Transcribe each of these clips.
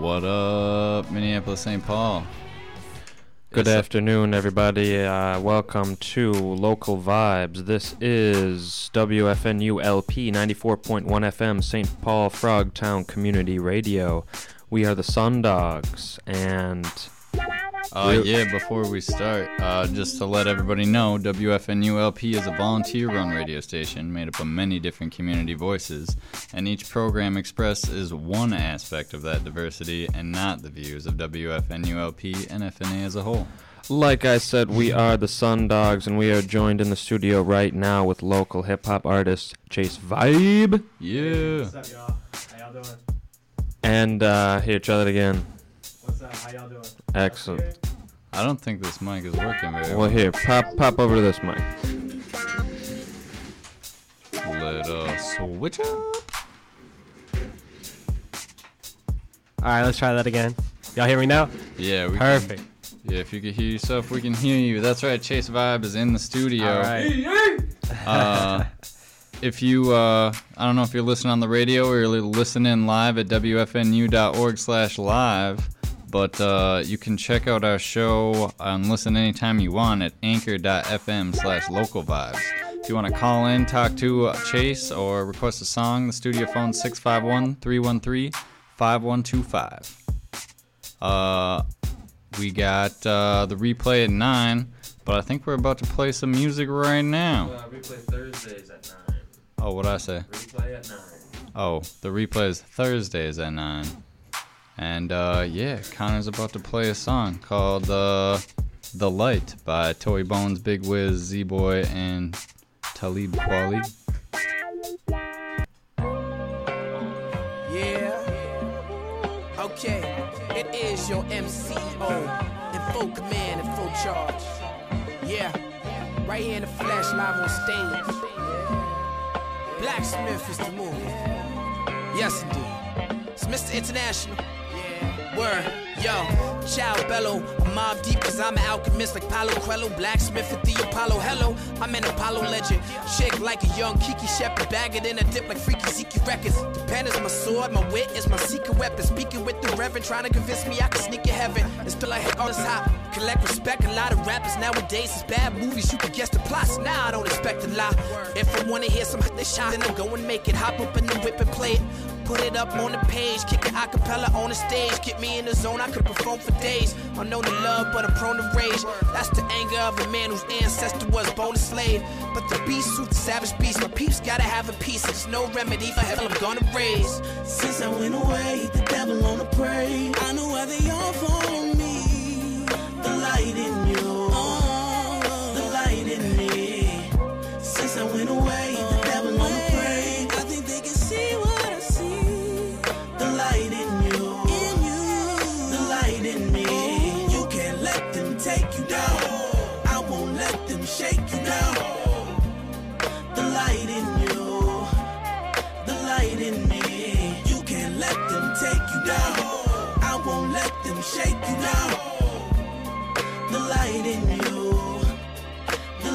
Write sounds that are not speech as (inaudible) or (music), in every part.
What up, Minneapolis, St. Paul? Good It's- afternoon, everybody. Uh, welcome to Local Vibes. This is WFNU LP 94.1 FM, St. Paul Frogtown Community Radio. We are the SunDogs, and Uh, Real- yeah, before we start, uh, just to let everybody know, WFNULP is a volunteer-run radio station made up of many different community voices, and each program expresses one aspect of that diversity and not the views of WFNULP and FNA as a whole. like I said, we are the SunDogs, and we are joined in the studio right now with local hip hop artist Chase Vibe. Yeah. What's up, y'all? How y'all doing? And uh, here, try that again. What's up? How y'all doing? Excellent. I don't think this mic is working very Well, well. here, pop, pop over to this mic. Let us switch up. All right, let's try that again. Y'all hear me now? Yeah, we can- Perfect. yeah, if you can hear yourself, we can hear you. That's right. Chase Vibe is in the studio. All right. Uh, if you, uh, I don't know if you're listening on the radio or you're listening live at wfnu.org/live, but uh, you can check out our show and listen anytime you want at anchor.fm/local vibes. If you want to call in, talk to uh, Chase, or request a song, the studio phone 651-313-5125. Uh, we got uh, the replay at nine, but I think we're about to play some music right now. replay Thursdays at 9. Oh, what I say? Replay at 9. Oh, the replay is Thursdays at 9. And uh, yeah, Connor's about to play a song called uh, The Light by Toy Bones, Big Wiz, Z Boy, and Talib Kweli. Yeah. Okay. It is your MCO in full command and full charge. Yeah. Right here in the flash live on stage. Blacksmith is the movie. Yes, indeed. It's Mr. International. Word, yo, Ciao Bello, I'm Mobb Deep cause I'm an alchemist like Paulo Coelho, blacksmith at the Apollo. Hello, I'm an Apollo legend. Shake like a young Kiki Shepherd, bag it in a dip like Freaky Zeke Records. The pen is my sword, my wit is my secret weapon. Speaking with the reverend, trying to convince me I can sneak in heaven. And still I hit all this hot. Collect respect, a lot of rappers nowadays is bad movies. You can guess the plots. Now I don't expect a lot. If I wanna hear some this shot, then I go and make it. Hop up in the whip and play it. Put it up on the page, kick it acapella on the stage. Get me in the zone, I could perform for days. I'm known to love, but I'm prone to rage. That's the anger of a man whose ancestor was born a slave. But the beast who's the savage beast, my peeps gotta have a piece. There's no remedy for hell, I'm gonna raise. Since I went away, the devil on the prey. I know why they all follow me. The light in you, oh, the light in me. Since I went away, shake you down. The light in you,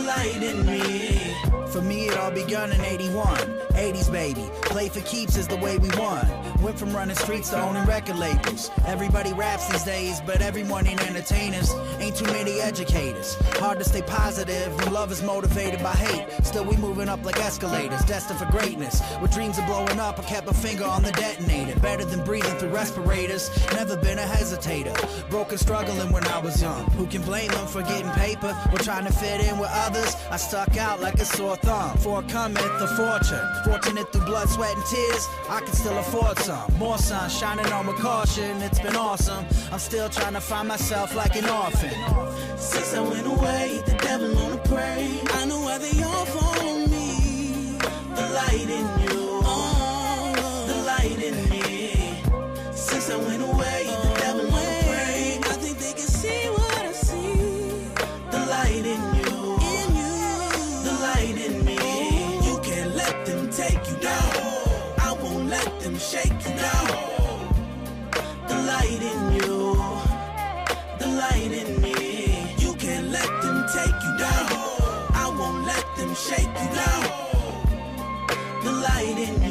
light in me. For me, it all begun in 81. 80s baby. Play for keeps is the way we won. Went from running streets to owning record labels. Everybody raps these days, but everyone ain't entertainers. Ain't too many educators. Hard to stay positive when love is motivated by hate. Still, we moving up like escalators, destined for greatness. With dreams of blowing up, I kept a finger on the detonator. Better than breathing through respirators. Never been a hesitator. Broken struggling when I was young. Who can blame them for getting paper or trying to fit in with others? I stuck out like a sore thumb. For cometh the fortune. Fortunate through blood, sweat, and tears, I can still afford some. More sun shining on with caution. It's been awesome. I'm still trying to find myself like an orphan. Since I went away, the devil on the prey. I know why they all follow me. The light in you, the light in me. Since I went away, shake you down. The light in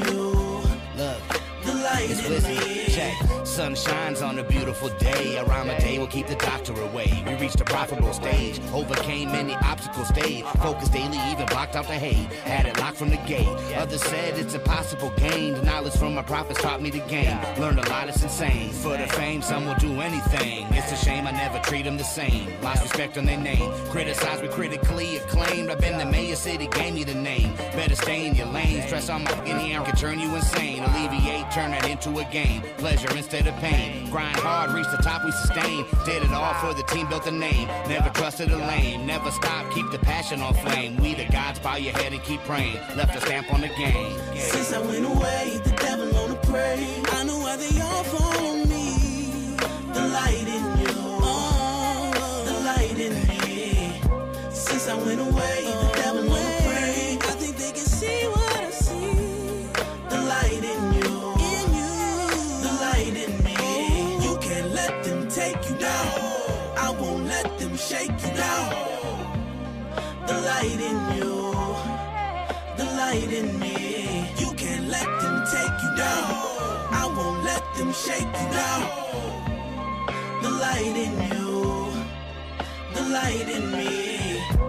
It's in me. Check. sun shines on a beautiful day. Around the day will keep the doctor away. We reached a profitable stage, overcame many obstacles, stayed focused daily, even blocked out the hate. Had it locked from the gate. Others said it's impossible. Gained knowledge from my prophets taught me the game. Learned a lot, it's insane. For the fame, some will do anything. It's a shame I never treat them the same. Lost respect on their name. Criticized, me critically acclaimed. I've been the mayor, city gave me the name. Better stay in your lane. Stress on my in the air can turn you insane. Alleviate, turn that into a game. Pleasure instead of pain. Grind hard, reach the top, we sustain. Did it all for the team, built a name. Never trusted a lame. Never stop, keep the passion on flame. We the gods, bow your head and keep praying. Left a stamp on the game. Since I went away, the devil on the prey. I know why they all follow me. The light in you, oh, the light in me. Since I went away, light in you the light in me. You can't let them take you down. I won't let them shake you down. The light in you, the light in me.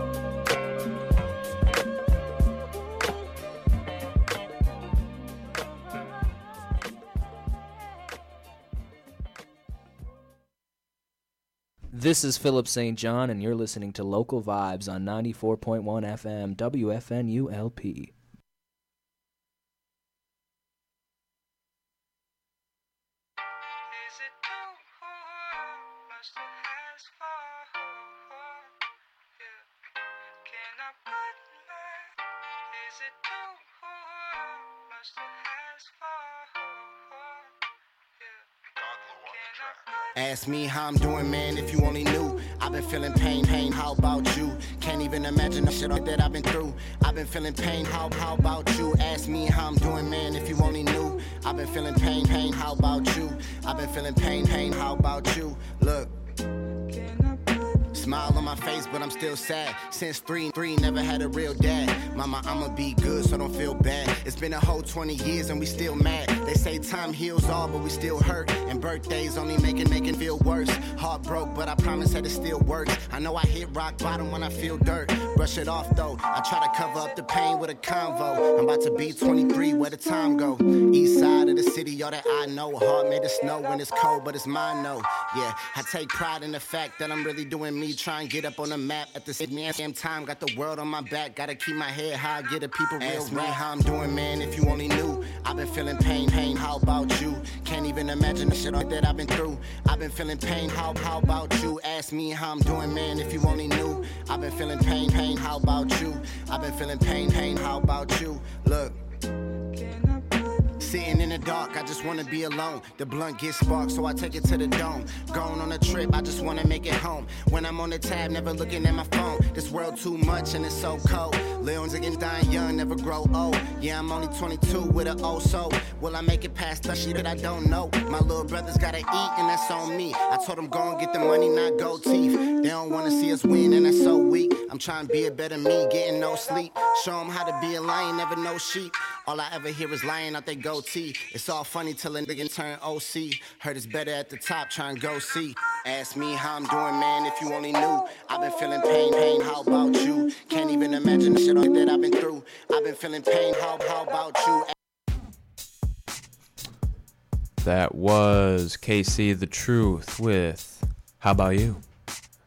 This is Philip St. John, and you're listening to Local Vibes on 94.1 FM WFNULP. Ask me how I'm doing, man, if you only knew. I've been feeling pain, pain, how about you? Can't even imagine the shit that I've been through. I've been feeling pain, how, how about you? Ask me how I'm doing, man, if you only knew. I've been feeling pain, pain, how about you? I've been feeling pain, pain, how about you? Look. Smile on my face, but I'm still sad. Since three, three, never had a real dad. Mama, I'ma be good, so don't feel bad. It's been a whole 20 years and we still mad. They say time heals all, but we still hurt. And birthdays only make it, make it feel worse. Heart broke, but I promise that it still works. I know I hit rock bottom when I feel dirt. Brush it off though. I try to cover up the pain with a convo. I'm about to be 23, where the time go? East side of the city, all that I know. Heart made of snow when it's cold, but it's mine, no. Yeah, I take pride in the fact that I'm really doing me. Try and get up on the map at the same time. Got the world on my back, gotta keep my head high, get the people real Ask me how I'm doing, man, if you only knew. I've been feeling pain, pain, how about you? Can't even imagine the shit that I've been through. I've been feeling pain, how, how about you? Ask me how I'm doing, man, if you only knew. I've been feeling pain, pain, how about you? I've been feeling pain, pain, how about you? Look. Sitting in the dark, I just wanna be alone. The blunt gets sparked, so I take it to the dome. Going on a trip, I just wanna make it home. When I'm on the tab, never looking at my phone. This world too much and it's so cold. Leons again dying young, never grow old. Yeah, I'm only 22 with an old soul. Will I make it past the shit that I don't know? My little brother's gotta eat, and that's on me. I told him go and get the money, not gold teeth. They don't wanna see us win, and that's so weak. I'm trying to be a better me, getting no sleep. Show them how to be a lion, never no sheep. All I ever hear is lying out they goatee. It's all funny till a nigga turn OC. Heard it's better at the top, try and go see. Ask me how I'm doing, man, if you only knew. I've been feeling pain, pain, how about you? Can't even imagine the shit that I've been through. I've been feeling pain, how, how about you? That was KC The Truth with How About You?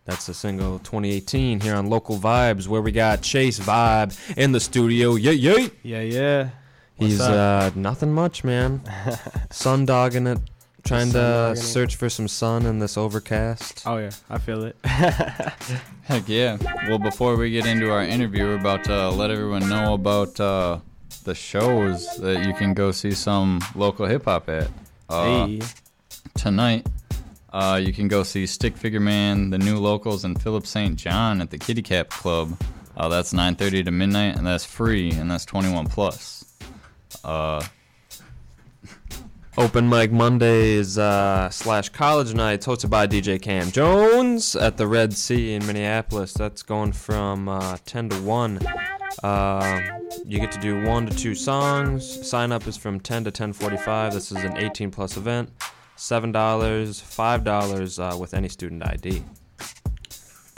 That's the single 2018 here on Local Vibes, where we got Chase Vibe in the studio. Yeah, yeah. Yeah, yeah. What's He's uh, nothing much, man. (laughs) sun dogging it, trying to sun-dogging it. search for some sun in this overcast. Oh yeah, I feel it. (laughs) Heck yeah. Well, before we get into our interview, we're about to let everyone know about uh, the shows that you can go see some local hip hop at. Uh, hey. Tonight, uh, you can go see Stick Figure Man, the New Locals, and Philip St. John at the Kitty Cat Klub. Uh, that's 9:30 to midnight, and that's free, and that's 21 plus. Uh, Open mic Mondays uh, slash college nights hosted by DJ Cam Jones at the Red Sea in Minneapolis. That's going from uh, 10 to 1. Uh, you get to do one to two songs. Sign up is from 10 to 10:45. This is an 18 plus event. seven dollars, five dollars uh, with any student ID.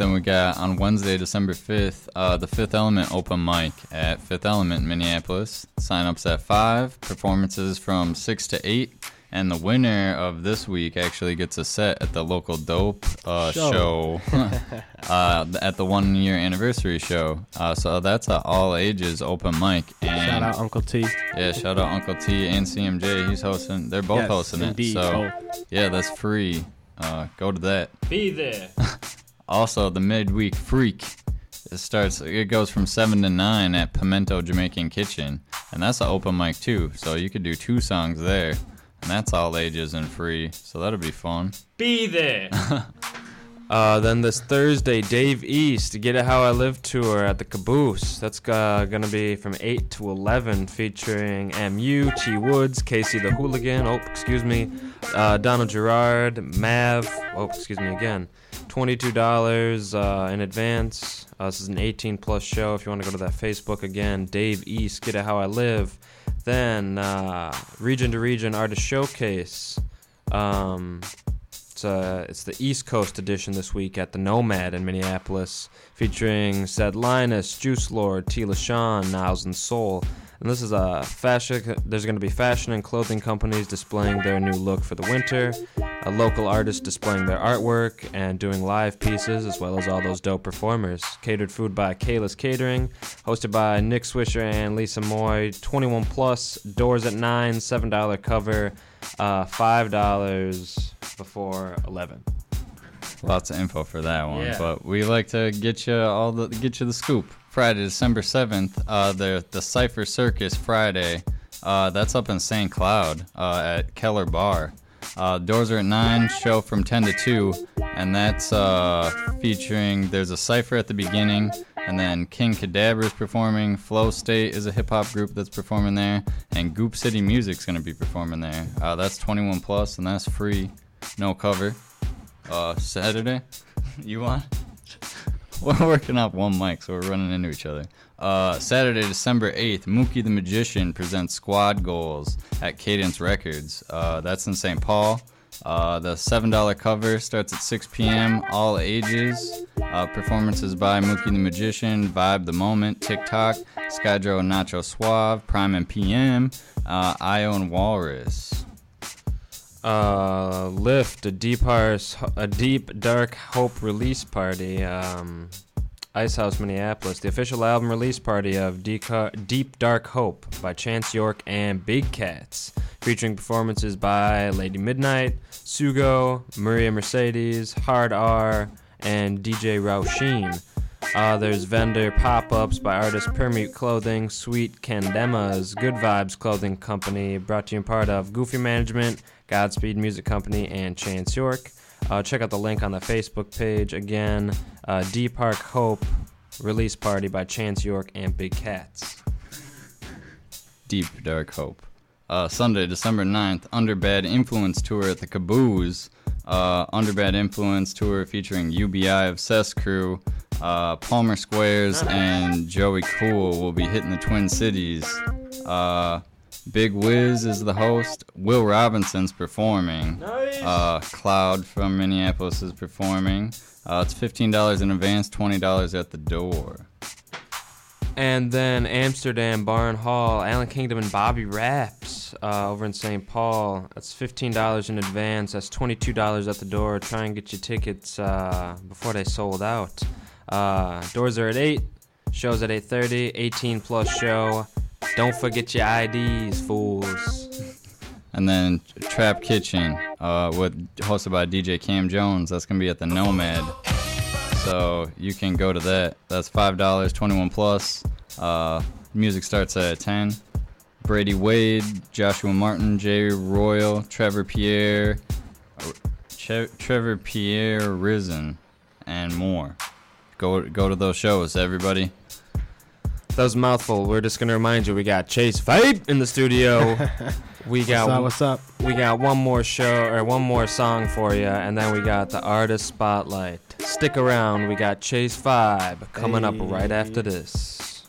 Then we got on Wednesday, December 5th, uh, the Fifth Element open mic at Fifth Element, Minneapolis. Sign ups at 5, performances from 6 to 8. And the winner of this week actually gets a set at the local dope uh, show, Show. (laughs) uh, at the one year anniversary show. Uh, so that's an all ages open mic. And Shout out Uncle T. Yeah, shout out Uncle T and CMJ. He's hosting. They're both Yes, hosting indeed, it. So both. yeah, that's free. Uh, go to that. Be there. (laughs) Also, the midweek freak. It starts. It goes from seven to nine at Pimento Jamaican Kitchen, and that's an open mic too. So you could do two songs there, and that's all ages and free. So that'll be fun. Be there. (laughs) uh, then this Thursday, Dave East, Get It How I Live tour at the Cabooze. That's uh, going to be from 8 to 11, featuring MU, T Woods, Casey the Hooligan, oh, excuse me, uh, Donald Gerard, Mav, oh, excuse me again. $22 uh, in advance. Uh, this is an 18 plus show. If you want to go to that Facebook again, Dave East, Get It How I Live. Then uh, region to region artist showcase. Um, it's, uh, it's the East Coast edition this week at the Nomad in Minneapolis, featuring Zed Linus, Juice Lord, Tila Sean, Niles and Soul. And this is a fashion. There's going to be fashion and clothing companies displaying their new look for the winter, a local artist displaying their artwork and doing live pieces, as well as all those dope performers. Catered food by Kayla's Catering, hosted by Nick Swisher and Lisa Moy. 21 plus, doors at nine, seven dollar cover, uh, five dollars before 11. Lots of info for that one, Yeah. but we like to get you all the get you the scoop. Friday, December seventh, uh, the the Cipher Circus Friday. Uh, that's up in St. Cloud uh, at Keller Bar. Uh, doors are at nine. Show from ten to two, and that's uh, featuring. There's a cipher at the beginning, and then King Cadabra is performing. Flow State is a hip hop group that's performing there, and Goop City Music's gonna be performing there. Uh, that's 21 plus, and that's free, no cover Saturday. (laughs) You want? (laughs) We're working off one mic, so we're running into each other. Uh, Saturday, December 8th, Mookie the Magician presents Squad Goals at Cadence Records. Uh, that's in St. Paul. Uh, the $7 cover starts at 6 p.m., all ages. Uh, performances by Mookie the Magician, Vibe the Moment, TikTok, Skydro Nacho Suave, Prime and PM, uh, and Walrus. Uh, Lift, a deep, a deep dark hope release party. Um, Ice House, Minneapolis, the official album release party of Deep Dark Hope by Chance York and Big Cats, featuring performances by Lady Midnight, Sugo, Maria Mercedes, Hard R, and DJ Rausheen. Uh, there's vendor pop-ups by artist Permute Clothing, Sweet Candemas, Good Vibes Clothing Company, brought to you in part of Goofy Management, Godspeed Music Company, and Chance York. Uh, check out the link on the Facebook page. Again, uh, Deep Dark Hope release party by Chance York and Big Cats. Deep Dark Hope. Uh, Sunday, December 9th, Underbad Influence Tour at the Cabooze. Uh, Underbad Influence Tour featuring UBI Obsessed Crew. Uh, Palmer Squares and Joey Cool will be hitting the Twin Cities. Uh, Big Wiz is the host. Will Robinson's performing. Uh, Cloud from Minneapolis is performing. Uh, it's $15 in advance, $20 at the door. And then Amsterdam, Barn Hall, Allan Kingdom, and Bobby Raps uh, over in St. Paul. That's $15 in advance. That's $22 at the door. Try and get your tickets uh, before they sold out. Uh, doors are at 8. Shows at 8.30. 18 plus show. Don't forget your IDs, fools. (laughs) And then Trap Kitchen, uh, with hosted by DJ Cam Jones. That's gonna be at the Nomad. So you can go to that. That's five dollars, twenty-one plus. Uh, music starts at ten. Brady Wade, Joshua Martin, Jay Royal, Trevor Pierre, Trevor Pierre Risen, and more. Go go to those shows, everybody. That was a mouthful. We're just gonna remind you we got Chase Vibe in the studio. (laughs) we got What's up? What's up? we got one more show or one more song for you, and then we got the artist spotlight. Stick around. We got Chase Vibe coming up right after this.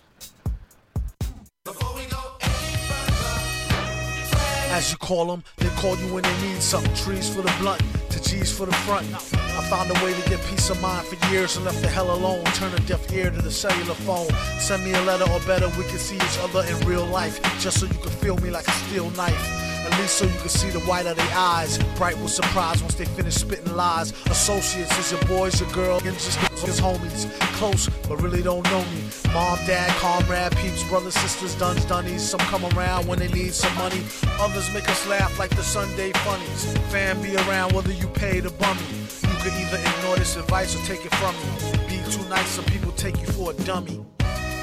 As you call them, they call you when they need something. Trees for the blunt, to G's for the front. I found a way to get peace of mind for years and left the hell alone. Turn a deaf ear to the cellular phone. Send me a letter or better, we can see each other in real life. Just so you can feel me like a steel knife. At least so you can see the white of their eyes. Bright with surprise once they finish spitting lies. Associates is your boys, your girl, and just his homies. Close, but really don't know me. Mom, dad, comrade, peeps, brothers, sisters, duns, dunnies. Some come around when they need some money. Others make us laugh like the Sunday funnies. Fan be around whether you pay the bummy. You can either ignore this advice or take it from me. Be too nice, some people take you for a dummy.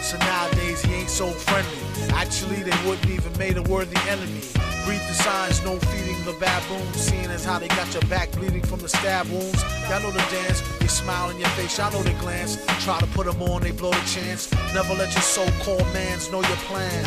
So nowadays he ain't so friendly. Actually, they wouldn't even made a worthy enemy. Read the signs, no feeding the baboons. Seeing as how they got your back bleeding from the stab wounds. Y'all know the dance, they smile in your face, y'all know the glance. Try to put them on, they blow the chance. Never let your so-called mans know your plan.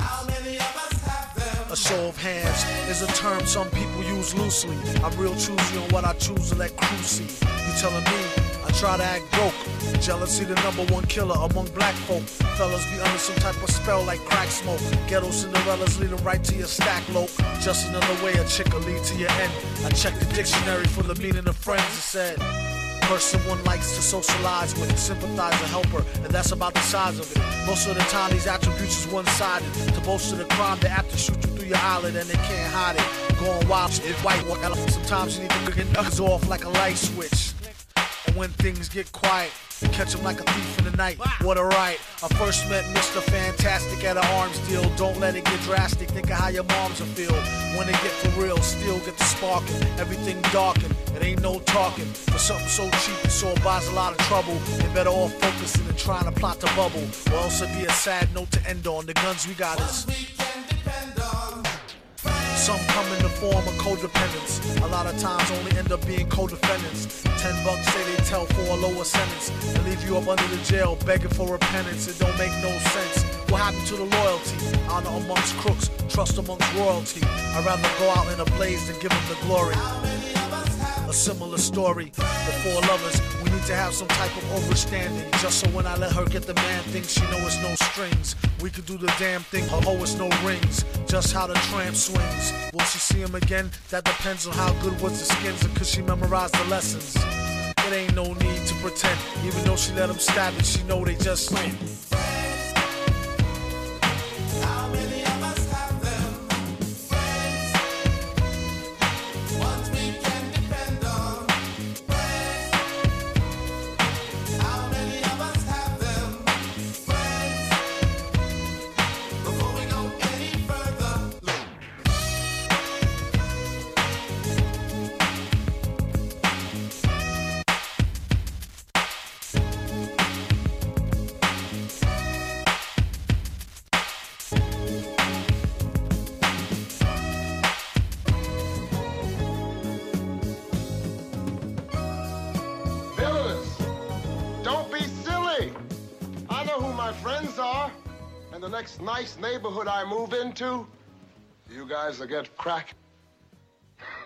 A show of hands is a term some people use loosely. I'm real choosy on what I choose to let crew see. You telling me I try to act broke. Jealousy the number one killer among black folk. Fellas be under some type of spell like crack smoke. Ghetto Cinderellas leading right to your stack lope. Just another way a chick will lead to your end. I checked the dictionary for the meaning of friends. It said person one likes to socialize with, sympathize or help her, and that's about the size of it. Most of the time, these attributes is one-sided. To boast of the crime, they have to shoot you through your eyelid, and they can't hide it. Going wild, it white. Walk. Sometimes you need to get nuggets off like a light switch. And when things get quiet, catch him like a thief in the night. What a right. I first met Mr. Fantastic at an arms deal. Don't let it get drastic. Think of how your moms will feel. When it get for real, still get the sparking. Everything darkened. It ain't no talking. For something so cheap, it so buys a lot of trouble. They better off focusing and trying to plot the bubble. Or else it'd be a sad note to end on. The guns we got is. Some come in the form of codependence. A lot of times only end up being co-defendants. Ten bucks say they tell for a lower sentence and leave you up under the jail begging for repentance. It don't make no sense. What happened to the loyalty? Honor amongst crooks, trust amongst royalty. I'd rather go out in a blaze than give them the glory. A similar story. The four lovers, need to have some type of overstanding. Just so when I let her get the man thing, she know it's no strings. We could do the damn thing, her oh, it's no rings. Just how the tramp swings. Will she see him again? That depends on how good was the skins and she memorize the lessons. It ain't no need to pretend. Even though she let him stab it, she know they just win. Nice neighborhood I move into, you guys will get crack. (laughs)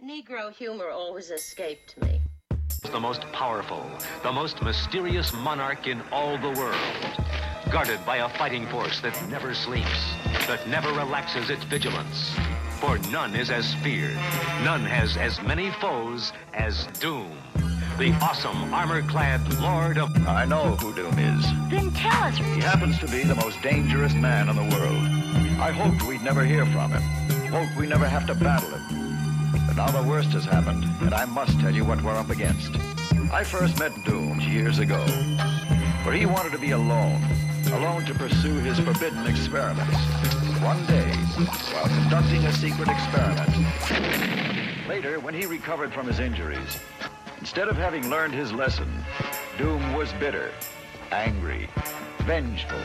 Negro humor always escaped me. the most powerful, the most mysterious monarch in all the world. Guarded by a fighting force that never sleeps, that never relaxes its vigilance. For none is as feared, none has as many foes as Doom. The awesome armor-clad Lord of... I know who Doom is. Then tell us. He happens to be the most dangerous man in the world. I hoped we'd never hear from him. Hoped we never have to battle him. But now the worst has happened, and I must tell you what we're up against. I first met Doom years ago, for he wanted to be alone, alone to pursue his forbidden experiments. One day, while conducting a secret experiment, later, when he recovered from his injuries, instead of having learned his lesson, Doom was bitter, angry, vengeful.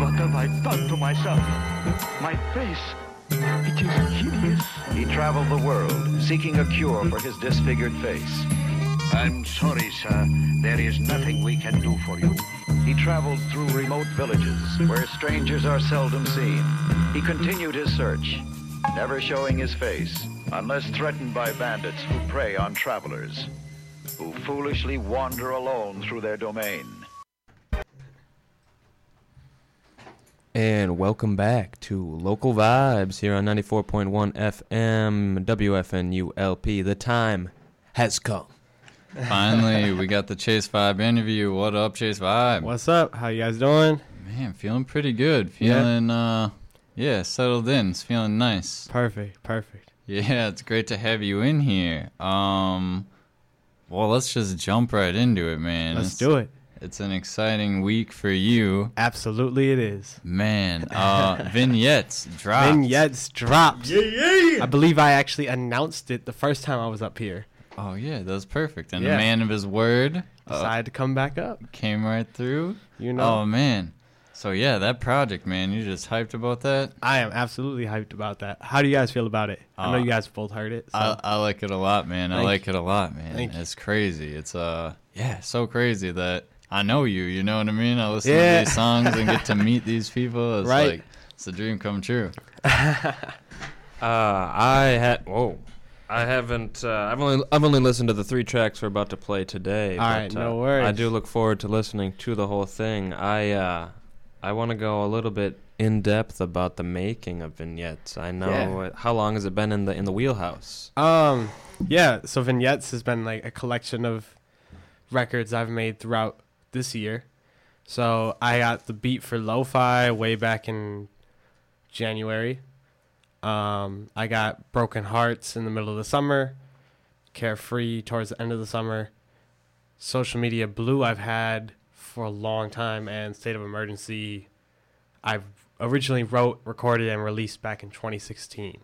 What have I done to myself? My face, it is hideous. He traveled the world, seeking a cure for his disfigured face. I'm sorry, sir. There is nothing we can do for you. He traveled through remote villages where strangers are seldom seen. He continued his search, never showing his face unless threatened by bandits who prey on travelers, who foolishly wander alone through their domain. And welcome back to Local Vibes here on 94.1 FM WFNULP. The time has come. Finally, we got the Chase Vibe interview. What up, Chase Vibe? What's up? How you guys doing? Man, feeling pretty good. Yeah. Feeling, uh, yeah, settled in. It's feeling nice. Perfect, perfect. Yeah, it's great to have you in here. Um, well, let's just jump right into it, man. Let's It's- do it. It's an exciting week for you. Absolutely, it is. Man, uh, (laughs) vignettes dropped. Vignettes dropped. Yeah, yeah. I believe I actually announced it the first time I was up here. Oh yeah, that was perfect. And Yeah. the man of his word uh, Decided to come back up. came right through. You know. Oh man. So yeah, that project, man. You just hyped about that. I am absolutely hyped about that. How do you guys feel about it? I know Uh, you guys both heard it. So. I, I like it a lot, man. I Thank like it a lot, man. Thank you. it's crazy. It's uh yeah, so crazy that I know you. You know what I mean? I listen Yeah. to these songs and get to (laughs) meet these people. It's Right. like it's a dream come true. (laughs) Uh, I had whoa, I haven't. Uh, I've only I've only listened to the three tracks we're about to play today. All but, right, no uh, worries. I do look forward to listening to the whole thing. I uh, I want to go a little bit in depth about the making of vignettes. I know Yeah. uh, how long has it been in the in the wheelhouse? Um, yeah. So vignettes has been like a collection of records I've made throughout this year. So I got the beat for lo-fi way back in January. Um, I got Broken Hearts in the middle of the summer, Carefree towards the end of the summer. Social Media Blue I've had for a long time, and State of Emergency I've originally wrote, recorded, and released back in 2016.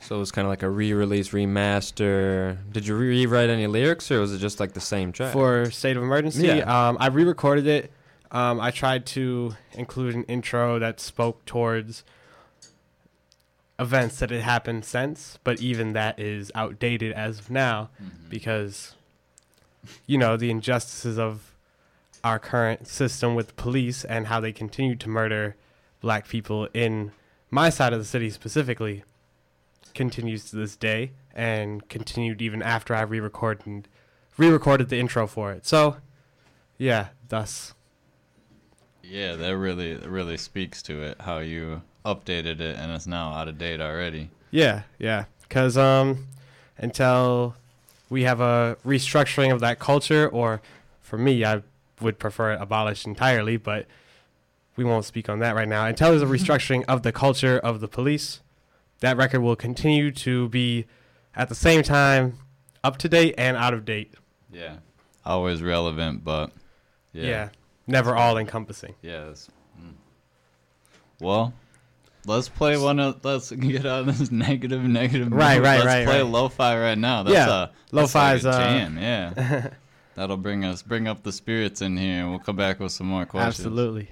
So it was kind of like a re-release, remaster. Did you rewrite any lyrics, or was it just like the same track? for State of Emergency. Yeah. Um, I re-recorded it. Um, I tried to include an intro that spoke towards events that had happened since, but even that is outdated as of now because, you know, the injustices of our current system with police and how they continue to murder black people in my side of the city specifically continues to this day and continued even after I re-recorded re-recorded the intro for it. So, yeah, thus Yeah, that really really speaks to it. How you updated it and it's now out of date already. Yeah, yeah. Because um, until we have a restructuring of that culture, or for me, I would prefer it abolished entirely, but we won't speak on that right now. Until there's a restructuring of the culture of the police, that record will continue to be at the same time up to date and out of date. Yeah. Always relevant, but Yeah. yeah. Never all encompassing. Yes. mm. Well, let's play one of. Let's get out of this (laughs) negative, negative. Right, mood. right, let's right, play right. lo-fi right now. That's Yeah, a that's lo-fi's, like a uh, jam. Yeah, (laughs) that'll bring us bring up the spirits in here, and we'll come back with some more questions. Absolutely.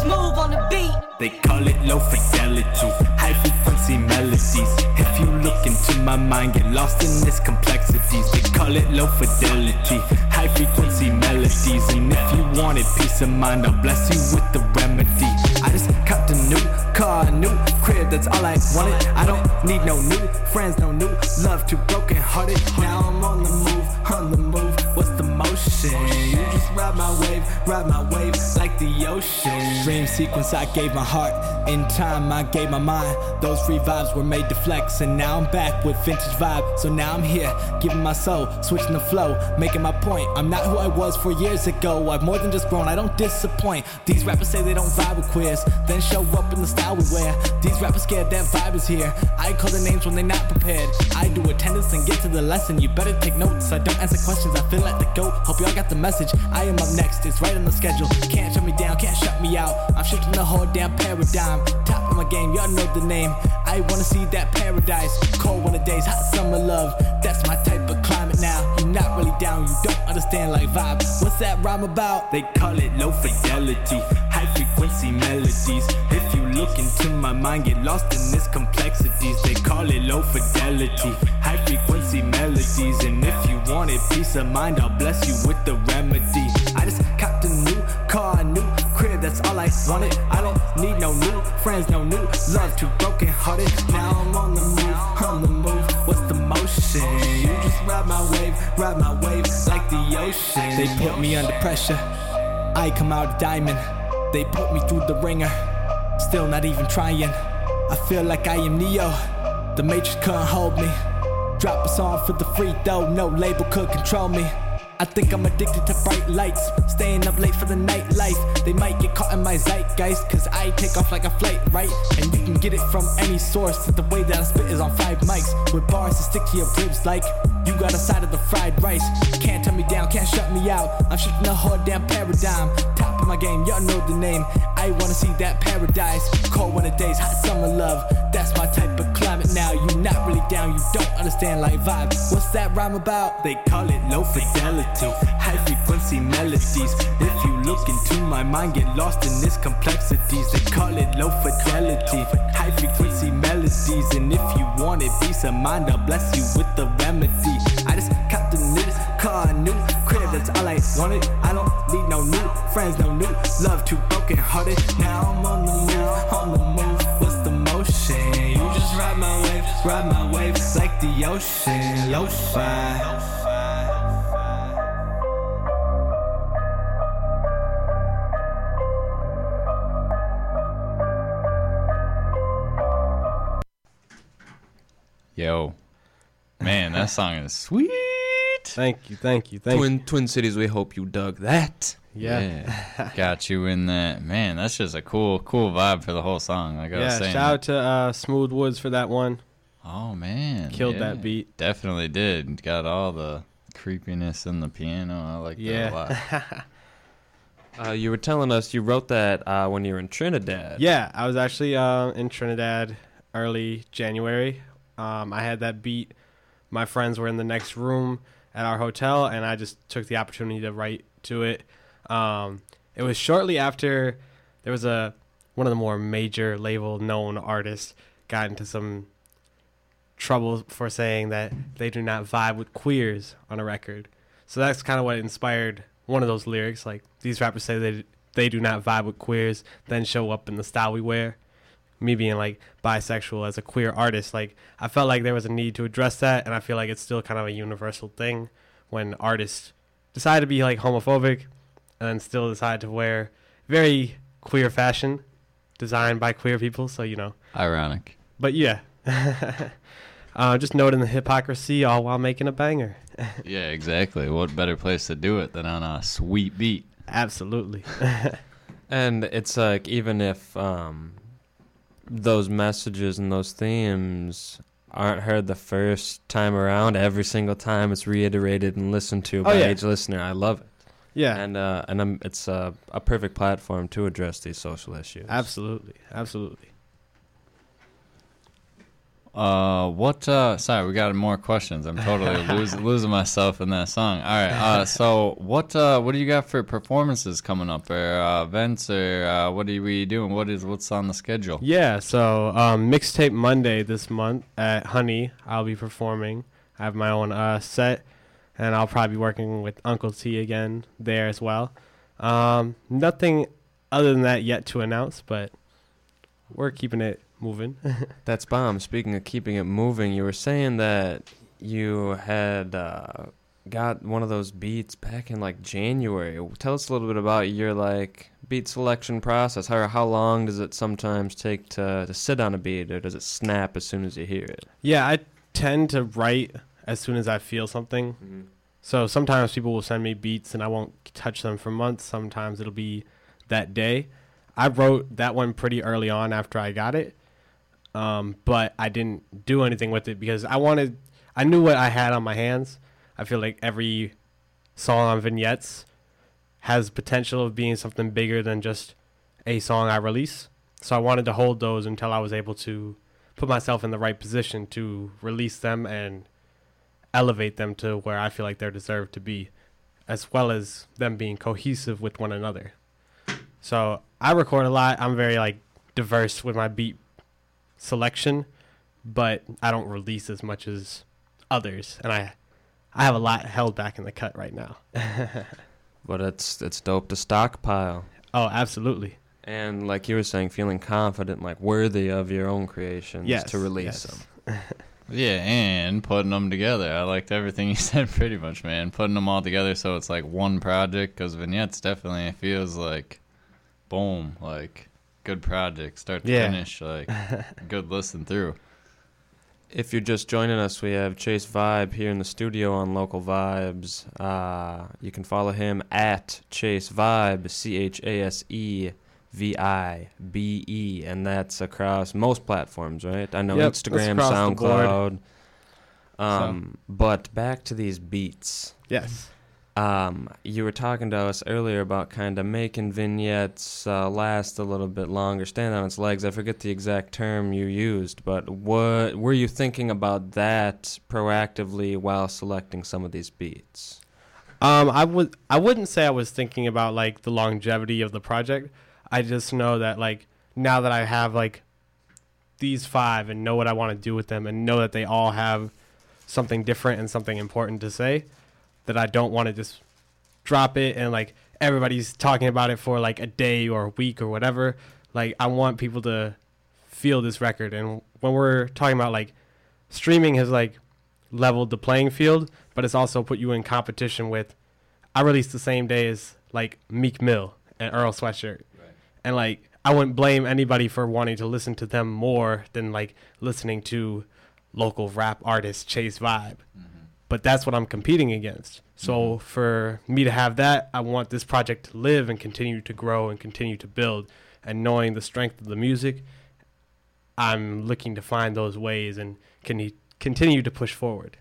Smooth on the beat. They call it low fidelity, frequency melodies. If you look into my mind, get lost in its complexities. They call it low fidelity, high frequency melodies. And if you wanted peace of mind, I'll bless you with the remedy. I just got a new car, a new crib, that's all I wanted. I don't need no new friends, no new love, too broken hearted. Now I'm on the move, on the move. What's the motion? Ride my wave, ride my wave like the ocean. Dream sequence, I gave my heart. In time, I gave my mind. Those free vibes were made to flex, and now I'm back with vintage vibe. So now I'm here, giving my soul, switching the flow, making my point. I'm not who I was four years ago. I've more than just grown, I don't disappoint. These rappers say they don't vibe with queers, then show up in the style we wear. These rappers scared that vibe is here. I call the names when they're not prepared. I do attendance and get to the lesson. You better take notes. I don't answer questions. I feel like the goat. Hope y'all got the message. Am up next. It's right on the schedule. Can't shut me down. Can't shut me out. I'm shifting the whole damn paradigm. Top of my game. Y'all know the name. I wanna see that paradise. Cold winter days, hot summer love. That's my type of climate now. You're not really down. You don't understand like vibe. What's that rhyme about? They call it low fidelity, high frequency melodies. If you look into my mind, get lost in its complexities. They call it low fidelity, frequency melodies. And if you wanted peace of mind, I'll bless you with the remedy. I just copped a new car, a new crib, that's all I wanted. I don't need no new friends, no new love, too broken hearted. Now I'm on the move, on the move. What's the motion? You just ride my wave, ride my wave like the ocean. They put me under pressure. I come out a diamond. They put me through the ringer. Still not even trying. I feel like I am Neo. The Matrix couldn't hold me. Drop a song for the free throw, no label could control me. I think I'm addicted to bright lights, staying up late for the nightlife. They might get caught in my zeitgeist, cause I take off like a flight, right? And you can get it from any source, the way that I spit is on five mics. With bars to stick to your ribs like you got a side of the fried rice. Can't turn me down, can't shut me out. I'm shifting the whole damn paradigm. Top of my game, y'all know the name. I wanna see that paradise. Cold winter days, hot summer love. That's my type of climate now. You not really down, you don't understand like vibe. What's that rhyme about? They call it low fidelity, high frequency melodies. If you look into my mind, get lost in its complexities. They call it low fidelity, high frequency melodies. And if you want it, peace of mind, I'll bless you with the remedy. I just got the new car, new crib, that's all I wanted. I don't need no new friends, no new love, too broken hearted. Now I'm on the move, on the move. Ride my wave, ride my wave like the ocean, lo-fi. Yo, man, that song is sweet. Thank you, thank you, thank Twin you. Twin Cities, we hope you dug that. Yeah. (laughs) got you in that. Man, that's just a cool, cool vibe for the whole song. Like I was Yeah, saying. shout out to uh, Smooth Woods for that one. Oh man, Killed yeah. that beat. Definitely did. Got all the creepiness in the piano. I like that a lot. Yeah. (laughs) Uh, you were telling us you wrote that uh, when you were in Trinidad. yeah, I was actually uh, in Trinidad early January. Um, I had that beat. My friends were in the next room at our hotel, and I just took the opportunity to write to it. Um, it was shortly after there was a one of the more major label known artists got into some trouble for saying that they do not vibe with queers on a record. So that's kind of what inspired one of those lyrics. Like these rappers say they they do not vibe with queers, then show up in the style we wear. Me being like bisexual as a queer artist, like I felt like there was a need to address that, and I feel like it's still kind of a universal thing when artists decide to be like homophobic and then still decide to wear very queer fashion designed by queer people. So you know, Ironic. but yeah, (laughs) uh, just noting the hypocrisy all while making a banger. (laughs) Yeah, exactly. What better place to do it than on a sweet beat? Absolutely. (laughs) And it's like even if um, those messages and those themes aren't heard the first time around, every single time it's reiterated and listened to by Oh, yeah. each listener. I love it. Yeah. and uh, and um, it's a, a perfect platform to address these social issues. Absolutely, absolutely. Uh, what? Uh, sorry, we got more questions. I'm totally (laughs) losing losing myself in that song. All right. Uh, so what? Uh, what do you got for performances coming up, or uh, events, or uh, what are we doing? What is what's on the schedule? Yeah, so um, mixtape Monday this month at Honey, I'll be performing. I have my own uh, set, and I'll probably be working with Uncle T again there as well. Um, nothing other than that yet to announce, but we're keeping it moving. (laughs) That's bomb. Speaking of keeping it moving, you were saying that you had uh, got one of those beats back in like January. Tell us a little bit about your like beat selection process. How how long does it sometimes take to to sit on a beat, or does it snap as soon as you hear it? Yeah, I tend to write as soon as I feel something. Mhm. So sometimes people will send me beats and I won't touch them for months. Sometimes it'll be that day. I wrote that one pretty early on after I got it, um, but I didn't do anything with it because I wanted. I knew what I had on my hands. I feel like every song on vignettes has potential of being something bigger than just a song I release. So I wanted to hold those until I was able to put myself in the right position to release them and elevate them to where I feel like they're deserved to be, as well as them being cohesive with one another. So I record a lot. I'm very like diverse with my beat selection, but I don't release as much as others, and I I have a lot held back in the cut right now. (laughs) But it's it's dope to stockpile. Oh, absolutely. And like you were saying, feeling confident, like worthy of your own creations Yes, to release yes. them. (laughs) Yeah, and putting them together. I liked everything (laughs) you said pretty much, man. Putting them all together so it's like one project because vignettes definitely it feels like, boom, like good project, start to Yeah. finish, like (laughs) good listen through. If you're just joining us, we have Chase Vibe here in the studio on Local Vibes. Uh, you can follow him at Chase Vibe, C H A S E V I B E, and that's across most platforms, right? I know Yep, Instagram, across the board. SoundCloud. Um, But back to these beats. Yes. Um, you were talking to us earlier about kind of making vignettes uh, last a little bit longer, stand on its legs. I forget the exact term you used, but what were you thinking about that proactively while selecting some of these beats? Um, I would I wouldn't say I was thinking about like the longevity of the project. I just know that like now that I have like these five and know what I want to do with them and know that they all have something different and something important to say, that I don't want to just drop it and like everybody's talking about it for like a day or a week or whatever. Like I want people to feel this record and when we're talking about like streaming has like leveled the playing field, but it's also put you in competition with. I released the same day as like Meek Mill and Earl Sweatshirt, and like I wouldn't blame anybody for wanting to listen to them more than like listening to local rap artist Chase Vibe. Mm-hmm. But that's what I'm competing against. So mm-hmm. for me to have that, I want this project to live and continue to grow and continue to build. And knowing the strength of the music, I'm looking to find those ways and can continue to push forward.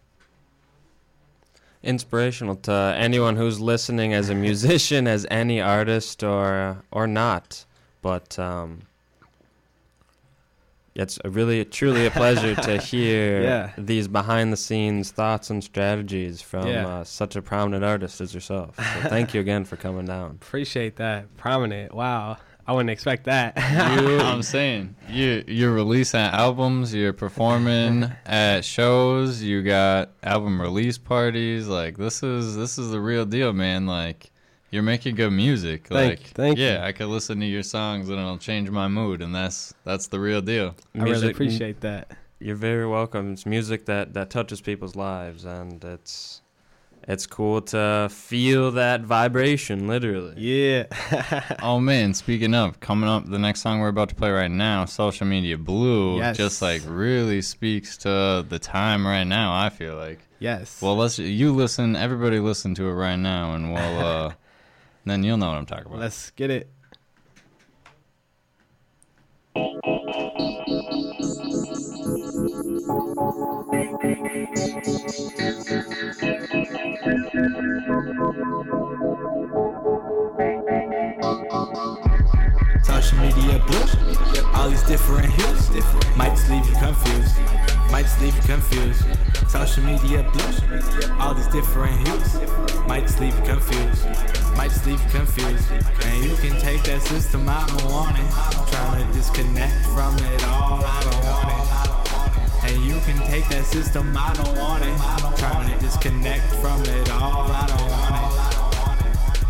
Inspirational to anyone who's listening as a musician, as any artist or or not. But um, it's a really truly a pleasure to (laughs) hear Yeah. these behind the scenes thoughts and strategies from Yeah. uh, such a prominent artist as yourself. So (laughs) thank you again for coming down. Appreciate that. Prominent. Wow. I wouldn't expect that. you, (laughs) I'm saying you you're releasing albums, you're performing at shows, you got album release parties. Like this is this is the real deal, man. Like you're making good music. Thank- like thank yeah, you. I could listen to your songs and it'll change my mood, and that's that's the real deal. I really appreciate that. You're very welcome. It's music that, that touches people's lives, and it's it's cool to feel that vibration, literally. Yeah. (laughs) oh man, speaking of, coming up the next song we're about to play right now, Social Media Blue, Yes. just like really speaks to the time right now, I feel like. Yes. Well, let's you listen, everybody listen to it right now and we'll (laughs) uh then you'll know what I'm talking about. Let's get it. Social media blue, all these different hues, might just leave you confused, might just leave you confused. Social media blue, all these different hues, might just leave you confused, might you confused. And you can take that system, I don't want it. Trying to disconnect from it all, I don't want it. And you can take that system, I don't want it. Trying to disconnect from it all, I don't want it.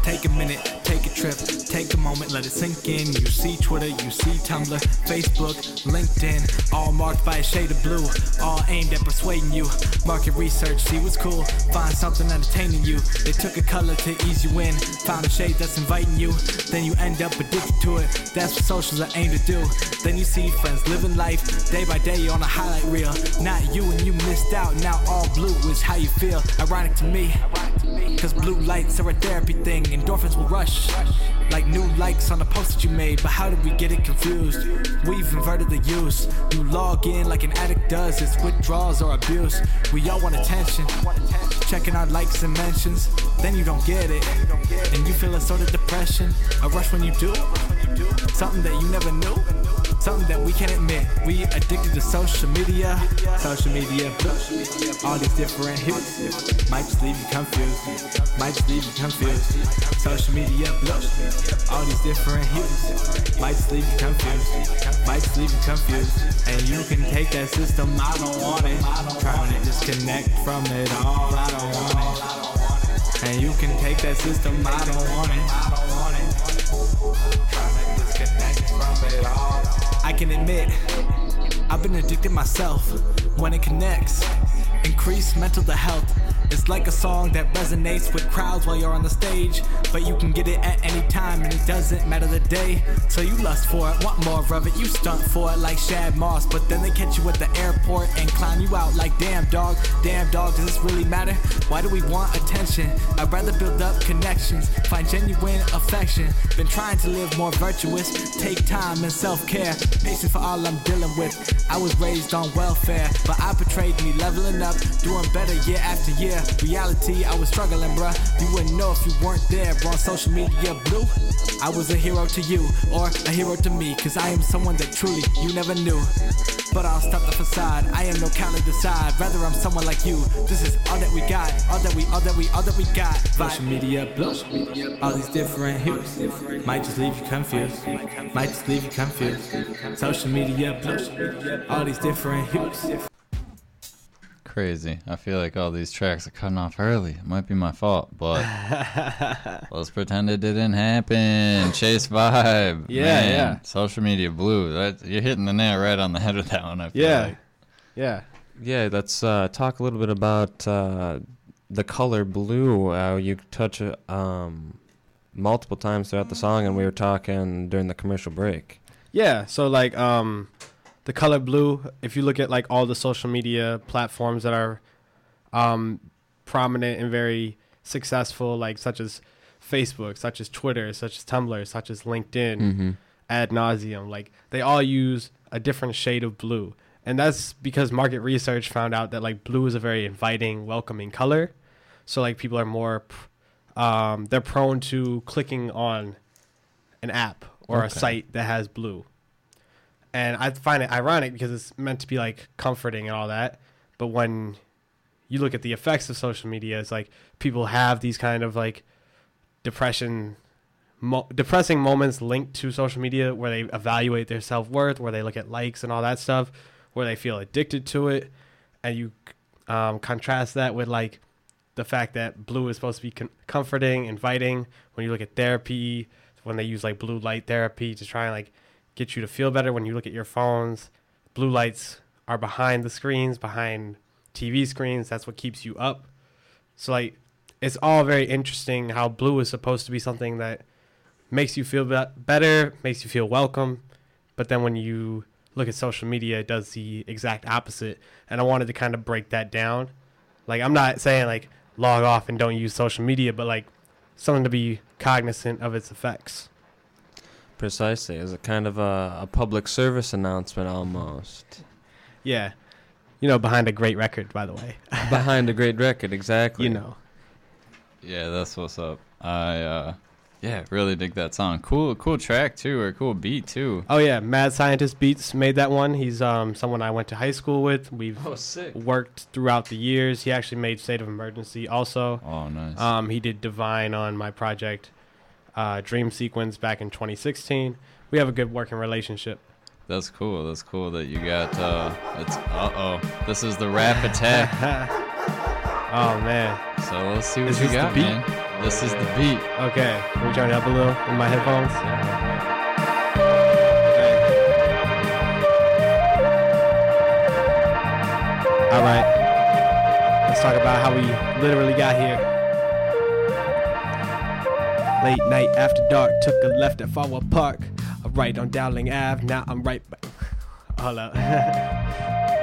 Take a minute, take a trip, take a moment, let it sink in. You see Twitter, you see Tumblr, Facebook, LinkedIn, all marked by a shade of blue, all aimed at persuading you. Market research, see what's cool, find something entertaining you. They took a color to ease you in, found a shade that's inviting you. Then you end up addicted to it. That's what socials are aimed to do. Then you see friends living life day by day on a highlight reel. Not you and you missed out. Now all blue is how you feel. Ironic to me. Cause blue lights are a therapy thing. Endorphins will rush. Like new likes on a post that you made. But how did we get it confused? We've inverted the use. You log in like an addict does. It's withdrawals or abuse. We all want attention. Checking our likes and mentions. Then you don't get it. And you feel a sort of depression. A rush when you do. Something that you never knew. Something that we can't admit. We addicted to social media. Social media. All these different hits. Might just leave you confused. Might just leave you confused. Social media. All these different hits. Might just leave you confused. Might just leave you confused. And you can take that system. I don't want it. Trying to disconnect from it all. I don't want it. And you can take that system. I don't want it. I can admit, I've been addicted myself when it connects. Increase mental health. It's like a song that resonates with crowds while you're on the stage. But you can get it at any time and it doesn't matter the day. So you lust for it, want more of it, you stunt for it like Shad Moss. But then they catch you at the airport and clown you out like damn dog, damn dog, does this really matter? Why do we want attention? I'd rather build up connections, find genuine affection. Been trying to live more virtuous, take time and self care. Patient for all I'm dealing with. I was raised on welfare, but I portrayed me leveling up, doing better year after year. Reality, I was struggling, bruh. You wouldn't know if you weren't there, bro. On social media, blue. I was a hero to you, or a hero to me, cause I am someone that truly you never knew. But I'll stop the facade. I am no counter decide. Rather, I'm someone like you. This is all that we got. All that we, all that we, all that we got. Social media blue. All these different hues. Might just leave you confused. Might just leave you confused. Social media blows. All these different hues. Crazy. I feel like all these tracks are cutting off early. It might be my fault, but (laughs) let's pretend it didn't happen. Chase vibe. (laughs) Yeah, Man, yeah. Social media blue. That you're hitting the nail right on the head with that one. I feel Yeah. like. Yeah. Yeah, let's uh, talk a little bit about uh, the color blue. Uh, you touch it um, multiple times throughout the song, and we were talking during the commercial break. Yeah, so like um the color blue, if you look at like all the social media platforms that are um prominent and very successful like such as Facebook, such as Twitter, such as Tumblr, such as LinkedIn, Mhm. ad nauseum, like they all use a different shade of blue. And that's because market research found out that like blue is a very inviting, welcoming color. So like people are more um they're prone to clicking on an app or a site that has blue. And I find it ironic because it's meant to be like comforting and all that. But when you look at the effects of social media, it's like people have these kind of like depression, mo- depressing moments linked to social media where they evaluate their self worth, where they look at likes and all that stuff, where they feel addicted to it. And you um, contrast that with like the fact that blue is supposed to be con- comforting, inviting. When you look at therapy, when they use like blue light therapy to try and like get you to feel better when you look at your phones, blue lights are behind the screens, behind TV screens. That's what keeps you up. So like it's all very interesting how blue is supposed to be something that makes you feel be- better, makes you feel welcome, but then when you look at social media, it does the exact opposite. And I wanted to kind of break that down. Like I'm not saying like log off and don't use social media, but like something to be cognizant of its effects. Precisely, as a kind of a, a public service announcement almost. Yeah. You know, behind a great record, by the way. Behind a great record, exactly. You know. Yeah, that's what's up. I uh yeah, really dig that song. Cool cool track too, or cool beat too. Oh yeah, Mad Scientist Beats made that one. He's um someone I went to high school with. We've Oh, sick. worked throughout the years. He actually made State of Emergency also. Oh nice. Um he did Divine on my project uh Dream Sequence back in 2016. We have a good working relationship. That's cool. That's cool that you got uh it's uh oh. This is the rap attack. (laughs) oh man. So let's see what Is you this the got, beat? man. This is the beat. Okay. Can we turn it up a little in my headphones? All right. Let's talk about how we literally got here. Late night after dark, took a left at Folwell Park. A right on Dowling Ave, now I'm right back. (laughs) Hold up. (laughs)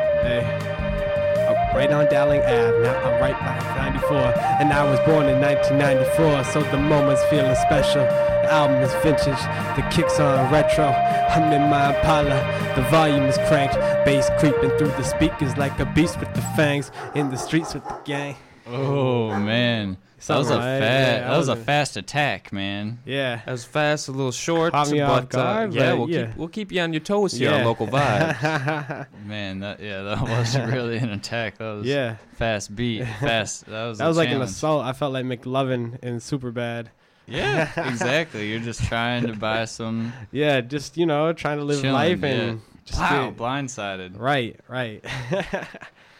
Right on Dowling Ave, now I'm right by 94. And I was born in 1994, so the moment's feeling special. The album is vintage, the kicks are retro. I'm in my Impala, the volume is cranked. Bass creeping through the speakers like a beast with the fangs. In the streets with the gang. Oh man. That was a right? fast Yeah, that was a wasn't- fast attack, man. Yeah. That was fast, a little short, Caught me but off uh, guard, yeah, but we'll yeah. keep we'll keep you on your toes here on local vibe. (laughs) Man, that yeah, that wasn't (laughs) really an attack. That was Yeah. fast beat, fast. That was (laughs) that a was like an assault. I felt like McLovin in Superbad. Yeah, exactly. You're just trying to buy some. Yeah, just you know, trying to live chilling, life yeah. and just wow, do- blindsided. Right, right.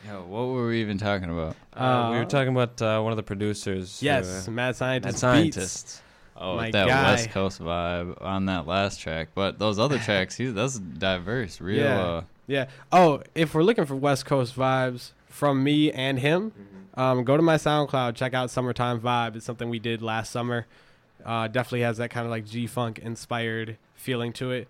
Yo, what were we even talking about? Uh, we were talking about uh, one of the producers. who, Yes, uh, Mad Scientist Mad Beats. Scientist. Oh, My that guy. West Coast vibe on that last track. But those other (laughs) tracks, he's that's diverse. Real. Yeah. Uh, Yeah. Oh, if we're looking for West Coast vibes from me and him, um, go to my SoundCloud. Check out "Summertime Vibe." It's something we did last summer. Uh, definitely has that kind of like G Funk inspired feeling to it.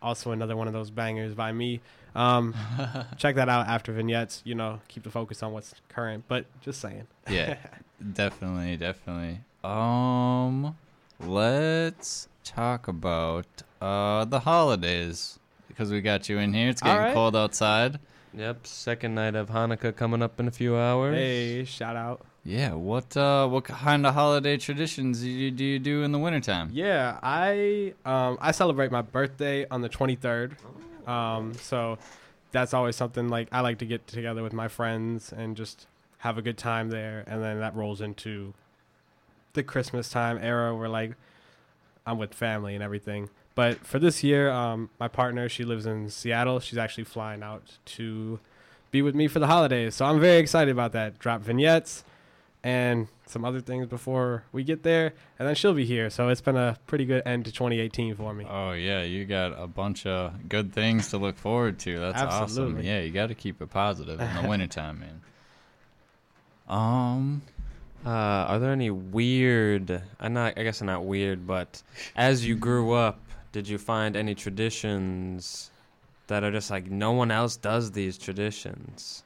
Also, another one of those bangers by me. Um, (laughs) check that out after vignettes. You know, keep the focus on what's current. But just saying. yeah, (laughs) definitely, definitely. Um, let's talk about uh the holidays because we got you in here. It's getting right. cold outside. Yep, second night of Hanukkah coming up in a few hours. Hey, shout out. Yeah, what uh what kind of holiday traditions do you do, you do in the wintertime? Yeah, I um I celebrate my birthday on the 23rd. Um so that's always something like I like to get together with my friends and just have a good time there and then that rolls into the Christmas time era where like I'm with family and everything. But for this year, um my partner, she lives in Seattle. She's actually flying out to be with me for the holidays. So I'm very excited about that. Drop vignettes and some other things before we get there, and then she'll be here. So it's been a pretty good end to 2018 for me. Oh yeah, you got a bunch of good things to look forward to. That's awesome. Yeah, you got to keep it positive in the (laughs) wintertime, man. Um, Uh, are there any weird? I'm not. I guess not weird, but as you grew up, did you find any traditions that are just like no one else does these traditions?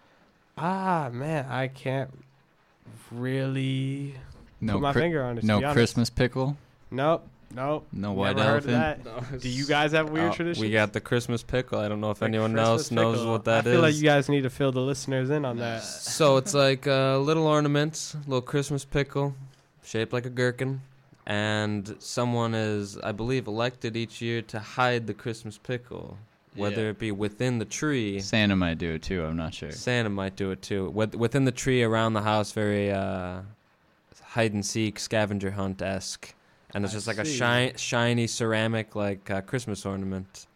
Ah man, I can't really no put my Chri- finger on it. to no be. Christmas pickle. Nope, nope. No Never white heard of elephant? that. Do you guys have weird Uh, traditions? We got the Christmas pickle. I don't know if The anyone Christmas else knows pickle. what that is. I is. feel like you guys need to fill the listeners in on that. So it's like a little ornaments, little Christmas pickle, shaped like a gherkin, and someone is, I believe, elected each year to hide the Christmas pickle, whether Yeah. it be within the tree. Santa might do it too. I'm not sure. Santa might do it too. With, within the tree around the house, very uh, hide and seek, scavenger hunt esque, and it's I just like a see. shi- shiny ceramic like uh, Christmas ornament.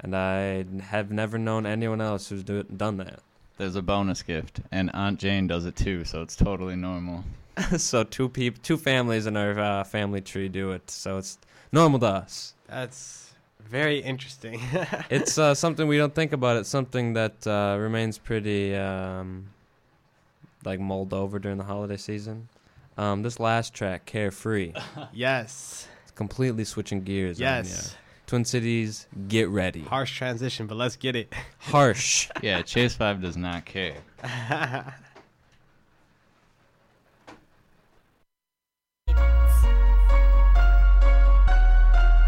And I have never known anyone else who's do- done that. There's a bonus gift, and Aunt Jane does it too, so it's totally normal. (laughs) so two peop- two families in our uh, family tree do it. So it's normal to us. That's very interesting. (laughs) It's uh, something we don't think about. It's something that uh, remains pretty um, like mulled over during the holiday season. Um, this last track, "Carefree," (laughs) yes, it's completely switching gears. on ya. yes. Twin Cities, get ready. Harsh transition, but let's get it. (laughs) Harsh. Yeah, Chase Five does not care.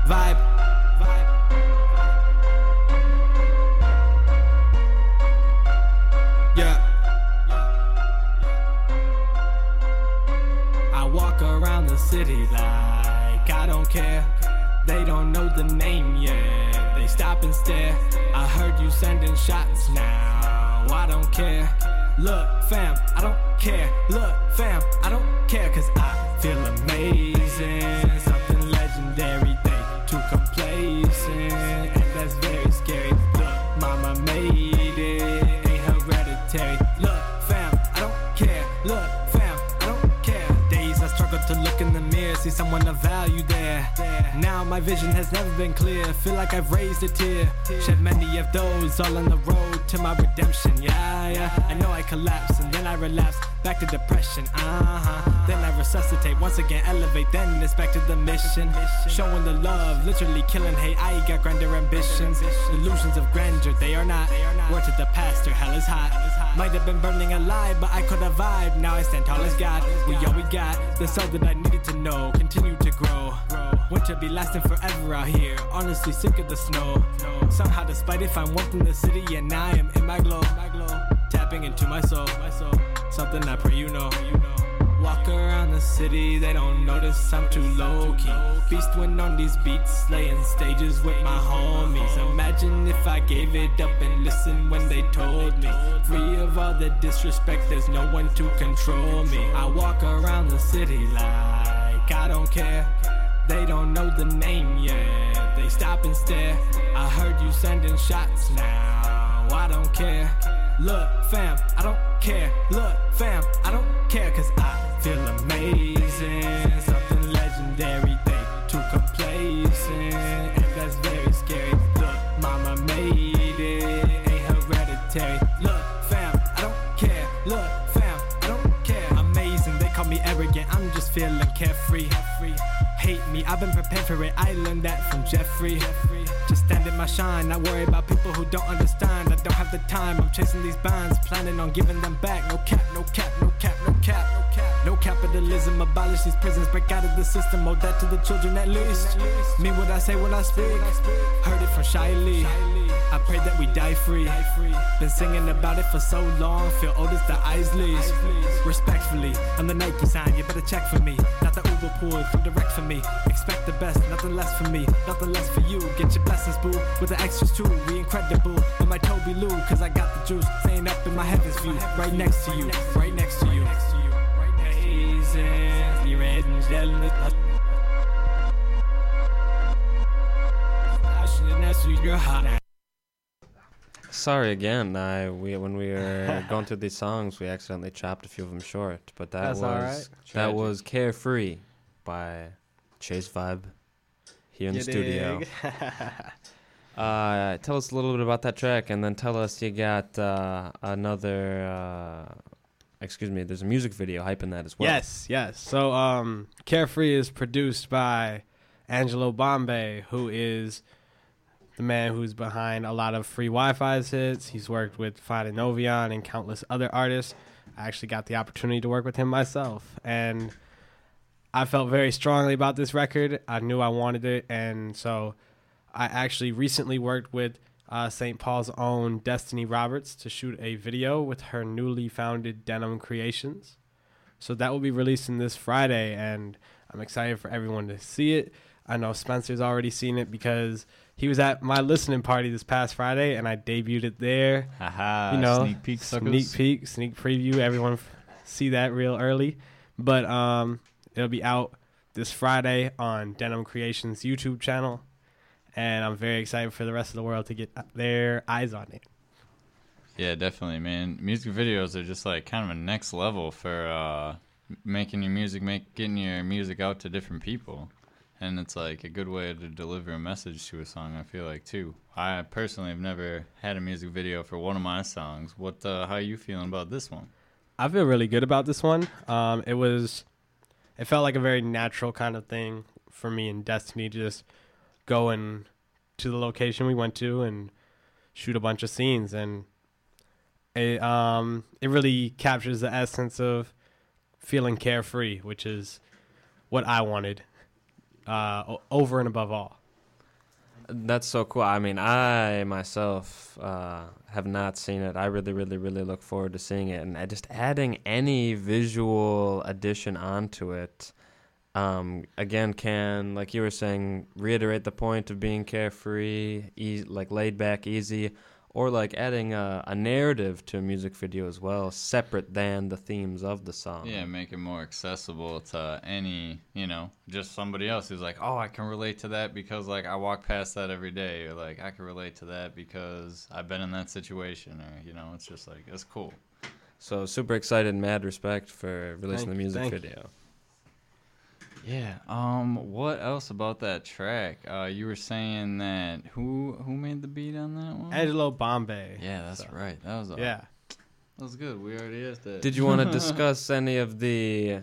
Vibe. City like I don't care. They don't know the name yet. They stop and stare. I heard you sending shots now. I don't care. Look, fam, I don't care. Look, fam, I don't care. Cause I feel amazing. Something legendary. They too complacent. And that's very scary. Look, mama made someone of value there. Now my vision has never been clear. Feel like I've raised a tear. Shed many of those all on the road to my redemption. Yeah, yeah. I know I collapse and then I relapse back to depression. Uh huh. Then I resuscitate once again, elevate. Then it's back to the mission. Showing the love, literally killing hate. I got grander ambitions. Illusions of grandeur, they are not. Word to the pastor, hell is hot. Might have been burning alive, but I could have vibed. Now I stand tall as God. We all we got. the all that I needed to know. Continue to grow. Winter be lasting forever out here. Honestly, sick of the snow. Somehow, despite it, find warmth in the city, and I am in my glow. Tapping into my soul. Something I pray you know. Walk around the city, they don't notice I'm too low key. Beast when on these beats, laying stages with my homies. Imagine if I gave it up and listened when they told me. Free of all the disrespect, there's no one to control me. I walk around the city like I don't care. They don't know the name yet. They stop and stare. I heard you sending shots now. I don't care. Look, fam, I don't care. Look, fam, I don't care. Cause I feel amazing. Something legendary. They too complacent, and that's very scary. Look, mama made it, ain't hereditary. Look, fam, I don't care. Look, fam, I don't care. Amazing, they call me arrogant. I'm just feeling carefree. Hate me, I've been prepared for it. I learned that from Jeffrey. Just stand in my shine, not worry about people who don't understand. I don't have the time, I'm chasing these bands, planning on giving them back. No cap, no cap, no cap, no cap, no cap. No capitalism, abolish these prisons, break out of the system, owe that to the children at least. Mean what I say when I speak, heard it from Shy Lee. I pray that we die free. Been singing about it for so long, feel old as the Isleys. Respectfully, I'm the Nike sign, you better check for me. Not the Uber pool, come direct for me. Expect the best, nothing less for me, nothing less for you. Get your blessings, boo, with the extras too. We incredible, in my Toby Lou, cause I got the juice. Staying up in my heavens view, right next to you, right next to you. Amazing, you red and jealous. You're. Sorry again. I we when we were (laughs) going through these songs, we accidentally chopped a few of them short. But that That's was right. that was "Carefree" by Chase Vibe here in You the studio. (laughs) uh, tell us a little bit about that track, and then tell us you got uh, another. Uh, excuse me. There's a music video hyping that as well. Yes, yes. So, um, Carefree is produced by Angelo Bombay, who is the man who's behind a lot of free Wi-Fi's hits. He's worked with and Novion and countless other artists. I actually got the opportunity to work with him myself, and I felt very strongly about this record. I knew I wanted it, and so I actually recently worked with uh, St. Paul's own Destiny Roberts to shoot a video with her newly founded Denim Creations. So that will be releasing this Friday, and I'm excited for everyone to see it. I know Spencer's already seen it because he was at my listening party this past Friday, and I debuted it there. Haha, you know, sneak peek, sneak peek, sneak preview. Everyone see that real early, but um, it'll be out this Friday on Denim Creations YouTube channel, and I'm very excited for the rest of the world to get their eyes on it. Yeah, definitely, man. Music videos are just like kind of a next level for uh, making your music, make getting your music out to different people, and it's like a good way to deliver a message to a song. I feel like too. I personally have never had a music video for one of my songs. What? Uh, how are you feeling about this one? I feel really good about this one. Um, it was, it felt like a very natural kind of thing for me and Destiny to just go and to the location we went to and shoot a bunch of scenes, and it um it really captures the essence of feeling carefree, which is what I wanted, uh, over and above all. That's so cool. I mean, I myself uh, have not seen it. I really, really, really look forward to seeing it, and uh, just adding any visual addition onto it. Um, again, can like you were saying, reiterate the point of being carefree, e- like laid back, easy, or like adding a, a narrative to a music video as well, separate than the themes of the song. Yeah, make it more accessible to any, you know, just somebody else who's like, oh, I can relate to that because like I walk past that every day, or like I can relate to that because I've been in that situation, or you know, it's just like it's cool. So super excited, mad respect for releasing Thank the music video. you. Video. Yeah. Um. What else about that track? Uh, you were saying that who who made the beat on that one? Angelo Bombay. Yeah, that's So, right. That was a, yeah. That was good. We already asked that. Did you want to (laughs) discuss any of the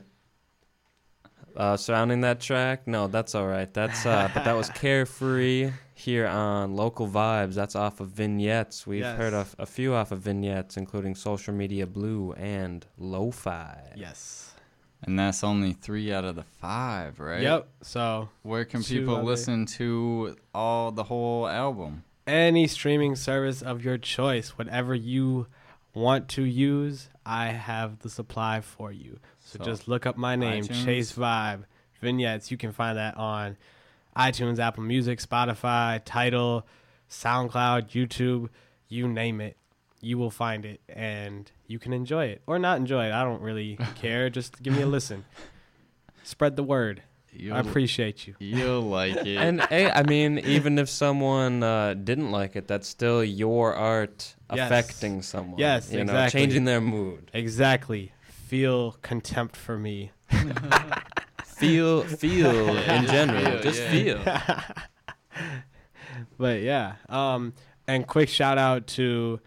uh, surrounding that track? No, that's all right. That's uh, but that was (laughs) carefree here on local vibes. That's off of vignettes. We've heard Yes. of a few off of vignettes, including social media blue and lo-fi. Yes. And that's only three out of the five, right? Yep. So where can people listen to all the whole album? any streaming service of your choice, whatever you want to use, I have the supply for you. So, So, just look up my name, iTunes? Chase Vibe Vignettes. You can find that on iTunes, Apple Music, Spotify, Tidal, SoundCloud, YouTube, you name it. You will find it and you can enjoy it or not enjoy it. I don't really (laughs) care. Just give me a listen. Spread the word. I You'll- appreciate you. You'll like it. And hey, I mean, even if someone uh, didn't like it, that's still your art Yes. affecting someone. Yes, you know, exactly. changing their mood. Exactly. Feel contempt for me. (laughs) feel feel (laughs) in general. Just feel. but yeah, um, and quick shout out to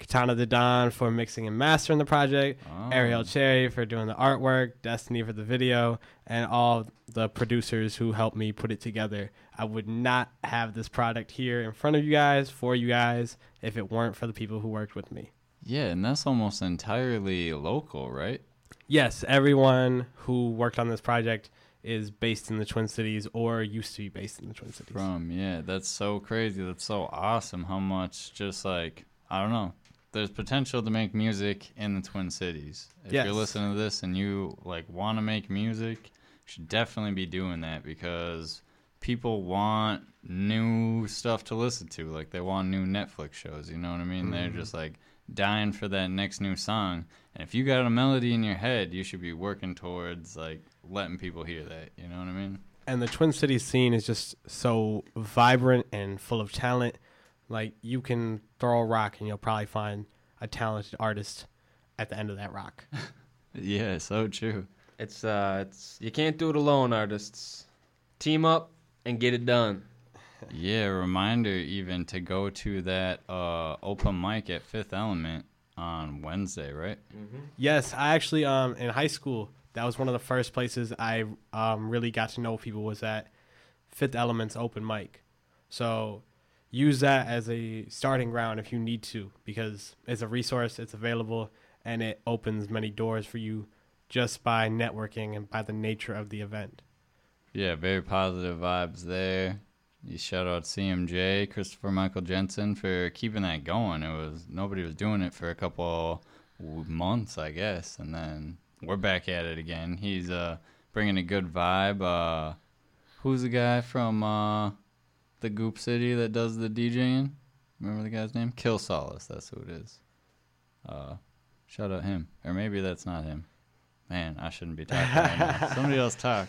Katana the Don for mixing and mastering the project, ah. Ariel Cherry for doing the artwork, Destiny for the video, and all the producers who helped me put it together. I would not have this product here in front of you guys for you guys if it weren't for the people who worked with me. Yeah, and that's almost entirely local, right? Yes, everyone who worked on this project is based in the Twin Cities or used to be based in the Twin Cities. From yeah, that's so crazy. That's so awesome. How much just like I don't know. There's potential to make music in the Twin Cities. If Yes. you're listening to this and you like want to make music, you should definitely be doing that because people want new stuff to listen to. Like they want new Netflix shows. You know what I mean? They're Mhm. just like dying for that next new song. And if you got a melody in your head, you should be working towards like letting people hear that. You know what I mean? and the Twin Cities scene is just so vibrant and full of talent. Like you can throw a rock and you'll probably find a talented artist at the end of that rock. (laughs) Yeah, so true. It's uh, it's you can't do it alone, artists. Team up and get it done. Yeah, reminder even to go to that uh, open mic at Fifth Element on Wednesday, right? Yes, I actually um in high school that was one of the first places I um really got to know people was at Fifth Element's open mic. So use that as a starting ground if you need to because it's a resource, it's available and it opens many doors for you just by networking and by the nature of the event. Yeah, very positive vibes there. You shout out CMJ, Christopher Michael Jensen for keeping that going. It was nobody was doing it for a couple months, I guess, and then we're back at it again. He's uh bringing a good vibe. Uh, who's the guy from uh the Goop City that does the DJing? Remember the guy's name? Kill Solace. That's who it is. Uh, shout out him, or maybe that's not him. Man, I shouldn't be talking right. (laughs) Somebody else talk.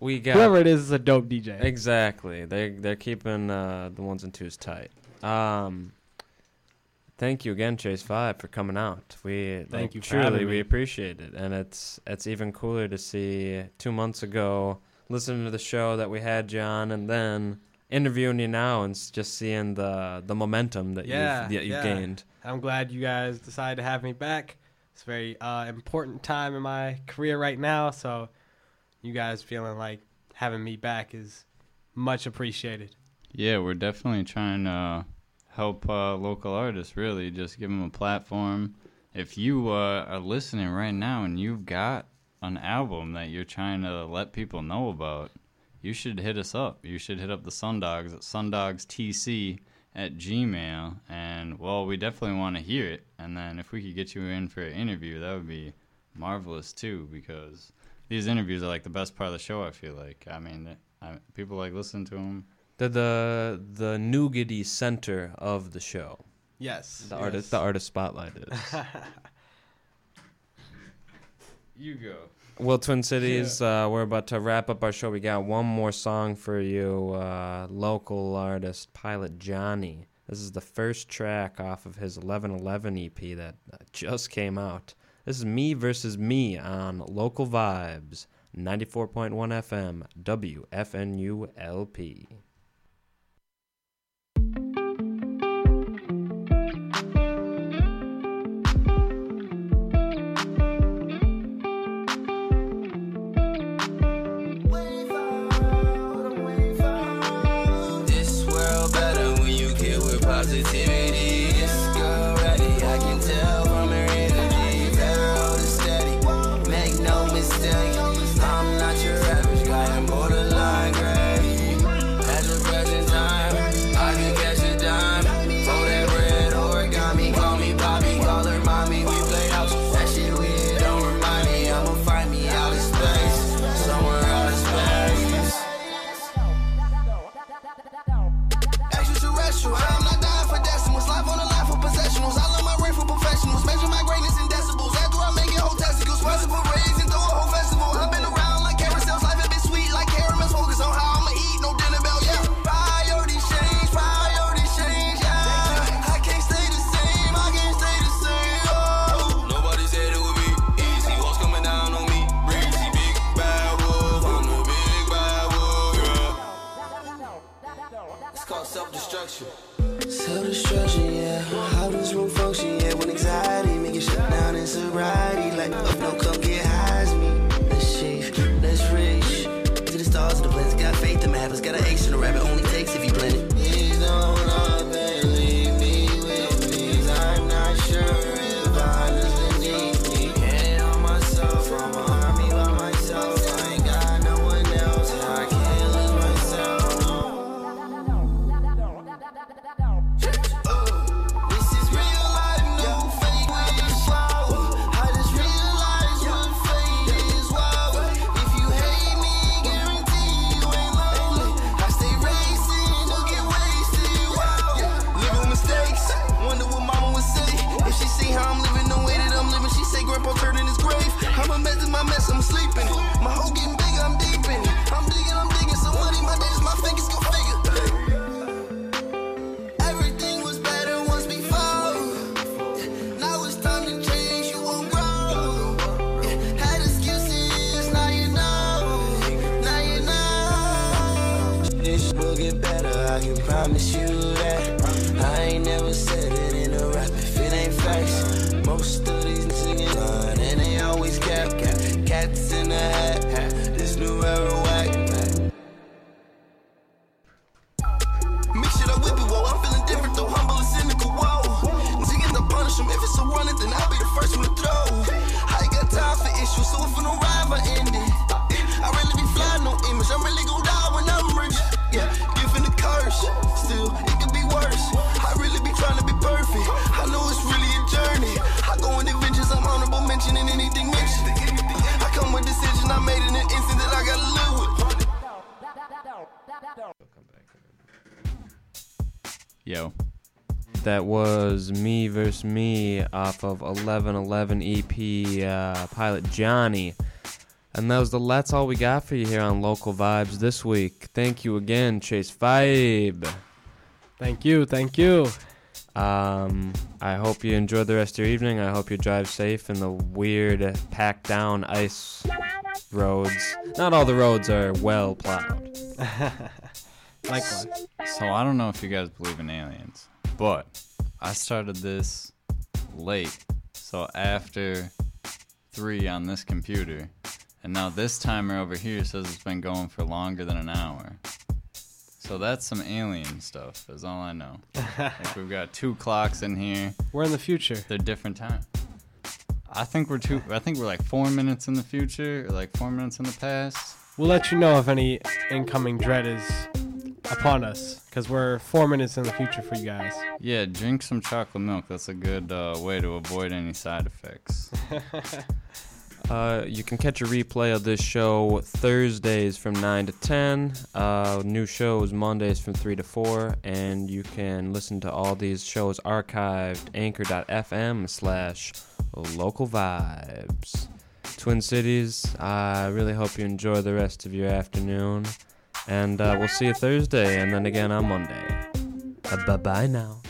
We got Whoever it is is a dope DJ. Exactly. They they're keeping uh, the ones and twos tight. Um, thank you again, Chase Five, for coming out. We Thank like, you truly having we me. appreciate it, and it's it's even cooler to see two months ago listening to the show that we had John, and then interviewing you now and just seeing the the momentum that yeah, you've that you've yeah. gained. I'm glad you guys decided to have me back. It's a very uh, important time in my career right now, so you guys feeling like having me back is much appreciated. Yeah, we're definitely trying to help uh, local artists. Really, just give them a platform. If you uh, are listening right now and you've got an album that you're trying to let people know about, you should hit us up. You should hit up the Sundogs at sundogstc at gmail. And well, we definitely want to hear it. And then if we could get you in for an interview, that would be marvelous too. Because these interviews are like the best part of the show. I feel like. I mean, I, people like listen to them. The the the nougaty center of the show. Yes, The yes. artist the artist spotlight is. (laughs) You go. Well, Twin Cities, uh, we're about to wrap up our show. We got one more song for you. Uh, local artist Pilot Johnny. This is the first track off of his 1111 EP that just came out. This is Me versus Me on Local Vibes, 94.1 FM, WFNU LP. How I'm living, Yo. That was Me vs. Me off of 1111 EP uh, Pilot Johnny. And that was the That's All We Got for you here on Local Vibes this week. Thank you again, Chase Vibe. Thank you, thank you. Um, I hope you enjoy the rest of your evening. I hope you drive safe in the weird, packed down ice roads. Not all the roads are well plowed. (laughs) Likewise. So I don't know if you guys believe in aliens, but I started this late. So after three on this computer, and now this timer over here says it's been going for longer than an hour. So that's some alien stuff, is all I know. (laughs) like we've got two clocks in here. We're in the future. They're different time. I think we're two. I think we're like four minutes in the future, or like four minutes in the past. We'll let you know if any incoming dread is upon us, because we're four minutes in the future for you guys. Yeah, drink some chocolate milk. That's a good uh, way to avoid any side effects. (laughs) Uh, you can catch a replay of this show Thursdays from 9 to 10. Uh, new shows Mondays from 3 to 4. And you can listen to all these shows archived anchor.fm slash local vibes. Twin Cities, I really hope you enjoy the rest of your afternoon. And uh, we'll see you Thursday and then again on Monday. Uh, bye bye now.